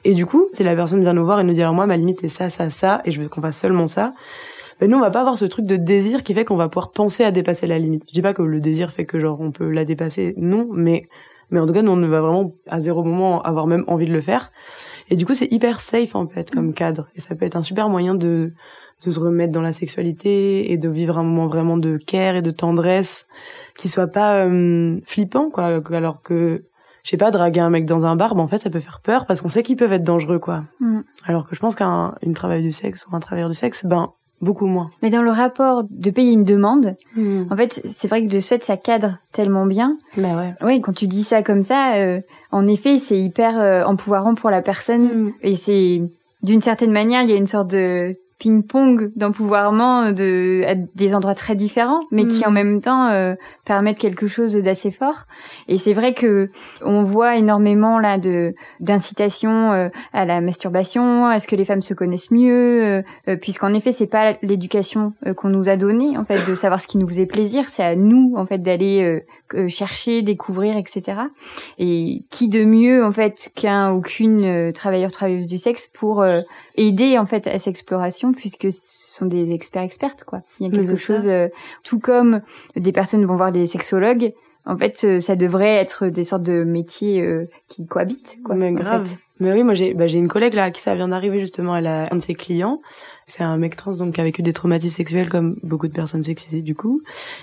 Speaker 2: Et du coup, si la personne vient nous voir et nous dit alors moi ma limite c'est ça, ça, ça, et je veux qu'on fasse seulement ça, ben nous on va pas avoir ce truc de désir qui fait qu'on va pouvoir penser à dépasser la limite. Je dis pas que le désir fait que genre on peut la dépasser, non, mais mais en tout cas nous on ne va vraiment à zéro moment avoir même envie de le faire. Et du coup c'est hyper safe en fait comme cadre et ça peut être un super moyen de de se remettre dans la sexualité et de vivre un moment vraiment de care et de tendresse qui soit pas euh, flippant quoi alors que je sais pas draguer un mec dans un bar ben en fait ça peut faire peur parce qu'on sait qu'ils peuvent être dangereux quoi mm. alors que je pense qu'un une travail du sexe ou un travailleur du sexe ben beaucoup moins
Speaker 1: mais dans le rapport de payer une demande mm. en fait c'est vrai que de ce fait ça cadre tellement bien
Speaker 2: bah ouais
Speaker 1: oui quand tu dis ça comme ça euh, en effet c'est hyper euh, empouvoirant pour la personne mm. et c'est d'une certaine manière il y a une sorte de ping-pong d'empouvoirment de à des endroits très différents, mais qui mm. en même temps euh, permettent quelque chose d'assez fort. Et c'est vrai que on voit énormément là de d'incitation euh, à la masturbation, à ce que les femmes se connaissent mieux, euh, euh, puisqu'en effet c'est pas l'éducation qu'on nous a donnée en fait de savoir ce qui nous faisait plaisir, c'est à nous en fait d'aller chercher, découvrir, etc. Et qui de mieux en fait qu'un ou qu'une travailleur travailleuse du sexe pour aider en fait à cette exploration puisque ce sont des experts expertes quoi. Il y a quelque chose euh, tout comme des personnes vont voir des sexologues en fait, euh, ça devrait être des sortes de métiers euh, qui cohabitent, quoi.
Speaker 2: Mais grave. Mais oui, moi j'ai bah, j'ai une collègue là qui ça vient d'arriver justement. Elle a un de ses clients, c'est un mec trans donc qui a vécu des traumatismes sexuels comme beaucoup de personnes sexisées du coup,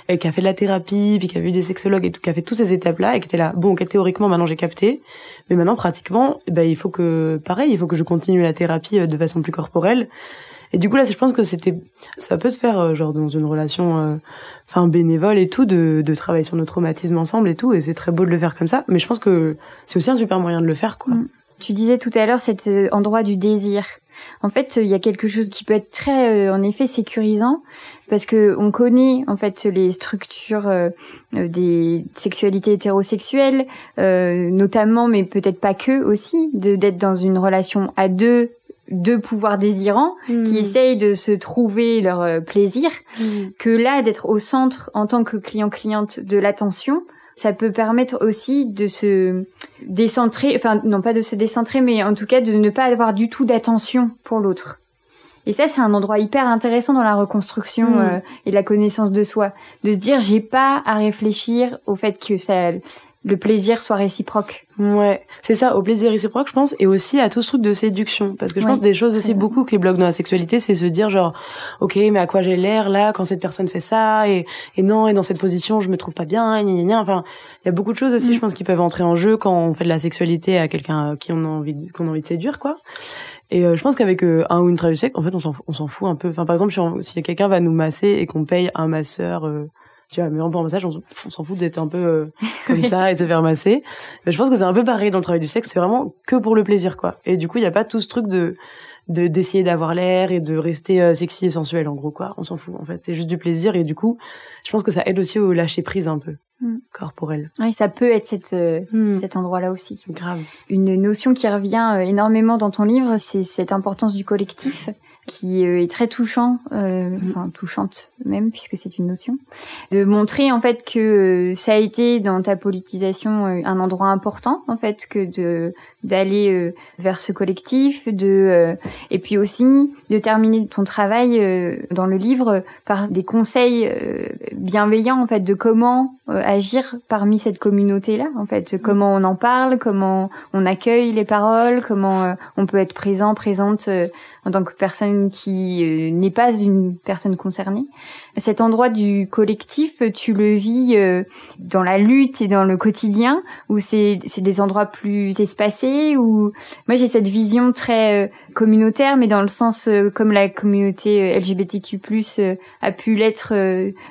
Speaker 2: et qui a fait de la thérapie, puis qui a vu des sexologues et tout, qui a fait toutes ces étapes là et qui était là. Bon, théoriquement maintenant j'ai capté, mais maintenant pratiquement, bah il faut que pareil, il faut que je continue la thérapie de façon plus corporelle et du coup là, je pense que c'était, ça peut se faire euh, genre dans une relation, euh, enfin bénévole et tout, de, de travailler sur nos traumatismes ensemble et tout, et c'est très beau de le faire comme ça. Mais je pense que c'est aussi un super moyen de le faire, quoi. Mm.
Speaker 1: Tu disais tout à l'heure cet euh, endroit du désir. En fait, il y a quelque chose qui peut être très, en effet, sécurisant, parce que on connaît en fait les structures des sexualités hétérosexuelles, notamment, mais peut-être pas que aussi, d'être dans une relation à deux deux pouvoirs désirants qui hmm. essayent de se trouver leur euh, plaisir, hmm. que là d'être au centre en tant que client-cliente de l'attention, ça peut permettre aussi de se décentrer, enfin non pas de se décentrer, mais en tout cas de ne pas avoir du tout d'attention pour l'autre. Et ça, c'est un endroit hyper intéressant dans la reconstruction hmm. euh, et la connaissance de soi, de se dire j'ai pas à réfléchir au fait que ça le plaisir soit réciproque.
Speaker 2: Ouais, c'est ça, au plaisir réciproque, je pense, et aussi à tout ce truc de séduction. Parce que je pense des choses aussi beaucoup qui bloquent dans la sexualité, c'est se dire genre, ok, mais à quoi j'ai l'air là quand cette personne fait ça, et, et non, et dans cette position, je me trouve pas bien, et gna, gna, Enfin, il y a beaucoup de choses aussi, mm. je pense, qui peuvent entrer en jeu quand on fait de la sexualité à quelqu'un qui on a envie, qu'on a envie de séduire, quoi. Et euh, je pense qu'avec euh, un ou une traduction, en fait, on s'en, on s'en fout un peu. Enfin, par exemple, si, si quelqu'un va nous masser et qu'on paye un masseur euh, tu vois mais en massage on, s'en fout d'être un peu euh, comme ça et se faire masser. Mais je pense que c'est un peu pareil dans le travail du sexe c'est vraiment que pour le plaisir quoi. Et du coup il y a pas tout ce truc de de d'essayer d'avoir l'air et de rester euh, sexy et sensuel en gros quoi. On s'en fout en fait. C'est juste du plaisir et du coup je pense que ça aide aussi au lâcher prise un peu mm. corporel.
Speaker 1: Oui ça peut être cette euh, mm. cet endroit là aussi.
Speaker 2: Grave.
Speaker 1: Une notion qui revient énormément dans ton livre c'est cette importance du collectif qui euh, est très touchant, euh, mm. enfin touchante même puisque c'est une notion, de montrer en fait que euh, ça a été dans ta politisation un endroit important en fait que de d'aller vers ce collectif, de et puis aussi de terminer ton travail dans le livre par des conseils bienveillants en fait de comment euh, agir parmi cette communauté-là, en fait. Comment on en parle, comment on accueille les paroles, comment euh, on peut être présent, présente en tant que personne qui n'est pas une personne concernée. Cet endroit du collectif, tu le vis dans la lutte et dans le quotidien, ou c'est des endroits plus espacés, ou moi j'ai cette vision très communautaire, mais dans le sens comme la communauté LGBTQ+ a pu l'être,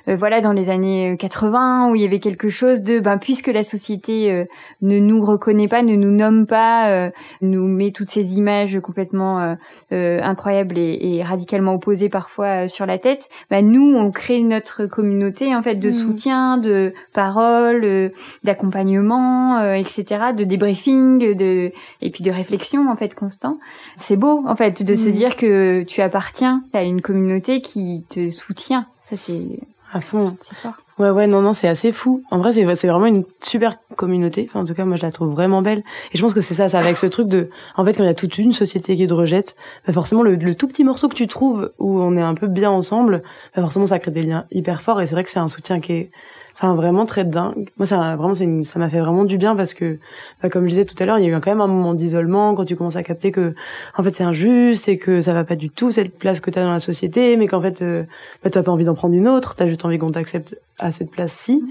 Speaker 1: voilà, dans les années 80 où il y avait quelque chose de ben puisque la société euh, ne nous reconnaît pas, ne nous nomme pas, euh, nous met toutes ces images complètement euh, incroyables et, et, radicalement opposées parfois sur la tête, ben nous on crée notre communauté en fait de mmh. soutien, de paroles, d'accompagnement, etc., de débriefing, de et puis de réflexion en fait constant. C'est beau en fait de se mmh. dire que tu appartiens à une communauté qui te soutient. Ça c'est
Speaker 2: à fond.
Speaker 1: C'est fort.
Speaker 2: Ouais, ouais, non, non, c'est assez fou. En vrai, c'est, c'est vraiment une super communauté. Enfin, en tout cas, moi, je la trouve vraiment belle. Et je pense que c'est ça, c'est avec ce truc de, en fait, quand il y a toute une société qui te rejette, bah forcément, le, le, tout petit morceau que tu trouves où on est un peu bien ensemble, bah forcément, ça crée des liens hyper forts. Et c'est vrai que c'est un soutien qui est, enfin vraiment très dingue. Moi ça vraiment c'est ça m'a fait vraiment du bien parce que bah, comme je disais tout à l'heure, il y a eu quand même un moment d'isolement quand tu commences à capter que en fait c'est injuste et que ça va pas du tout cette place que tu as dans la société mais qu'en fait euh, bah, tu pas envie d'en prendre une autre, tu as juste envie qu'on t'accepte à cette place-ci.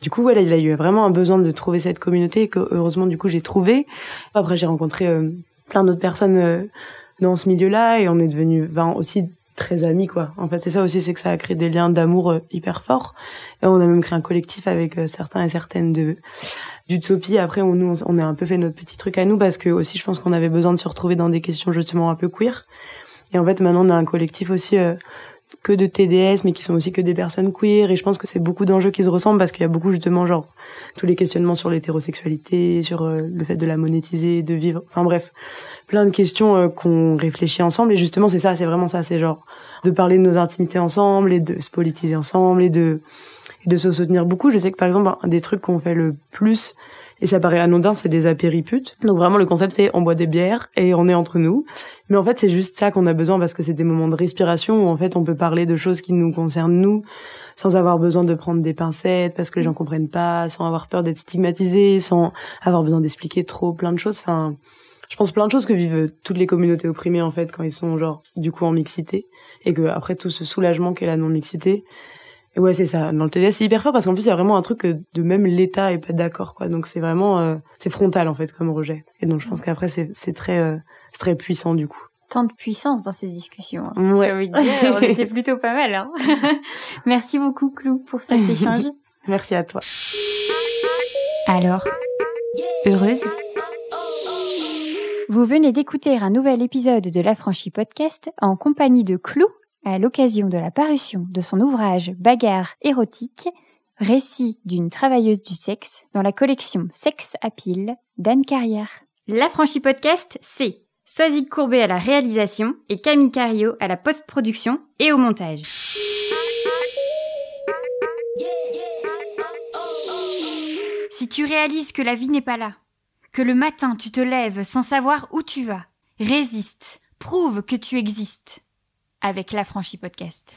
Speaker 2: Du coup, voilà, il a eu vraiment un besoin de trouver cette communauté que heureusement du coup j'ai trouvé. Après j'ai rencontré euh, plein d'autres personnes euh, dans ce milieu-là et on est devenu ben, aussi très amis quoi. En fait, c'est ça aussi, c'est que ça a créé des liens d'amour euh, hyper forts. Et on a même créé un collectif avec euh, certains et certaines de d'Utopie. Après, on, nous, on a un peu fait notre petit truc à nous parce que aussi, je pense qu'on avait besoin de se retrouver dans des questions justement un peu queer. Et en fait, maintenant, on a un collectif aussi euh, que de TDS, mais qui sont aussi que des personnes queer. Et je pense que c'est beaucoup d'enjeux qui se ressemblent parce qu'il y a beaucoup justement genre tous les questionnements sur l'hétérosexualité, sur le fait de la monétiser, de vivre. Enfin bref, plein de questions euh, qu'on réfléchit ensemble. Et justement, c'est ça, c'est vraiment ça, c'est genre de parler de nos intimités ensemble et de se politiser ensemble et de de se soutenir beaucoup. Je sais que par exemple, un des trucs qu'on fait le plus et ça paraît anodin, c'est des apériputes. Donc vraiment, le concept, c'est on boit des bières et on est entre nous. Mais en fait, c'est juste ça qu'on a besoin parce que c'est des moments de respiration où en fait, on peut parler de choses qui nous concernent nous, sans avoir besoin de prendre des pincettes parce que les gens comprennent pas, sans avoir peur d'être stigmatisés, sans avoir besoin d'expliquer trop plein de choses. Enfin, je pense plein de choses que vivent toutes les communautés opprimées en fait quand ils sont genre du coup en mixité et que après tout ce soulagement qu'est la non mixité ouais c'est ça dans le TDS c'est hyper fort parce qu'en plus il y a vraiment un truc que de même l'État est pas d'accord quoi donc c'est vraiment euh, c'est frontal en fait comme rejet et donc je pense qu'après c'est c'est très euh, c'est très puissant du coup
Speaker 1: tant de puissance dans ces discussions. Hein. Ouais. Envie de dire, on était plutôt pas mal. Hein. Merci beaucoup, Clou, pour cet échange.
Speaker 2: Merci à toi.
Speaker 1: Alors, heureuse? Vous venez d'écouter un nouvel épisode de l'Affranchi Podcast en compagnie de Clou à l'occasion de la parution de son ouvrage Bagarre érotique, récit d'une travailleuse du sexe dans la collection Sexe à pile d'Anne Carrière. L'Affranchi Podcast, c'est Soisy Courbet à la réalisation et Camille Cario à la post-production et au montage. Si tu réalises que la vie n'est pas là, que le matin tu te lèves sans savoir où tu vas. Résiste, prouve que tu existes avec l'affranchi podcast.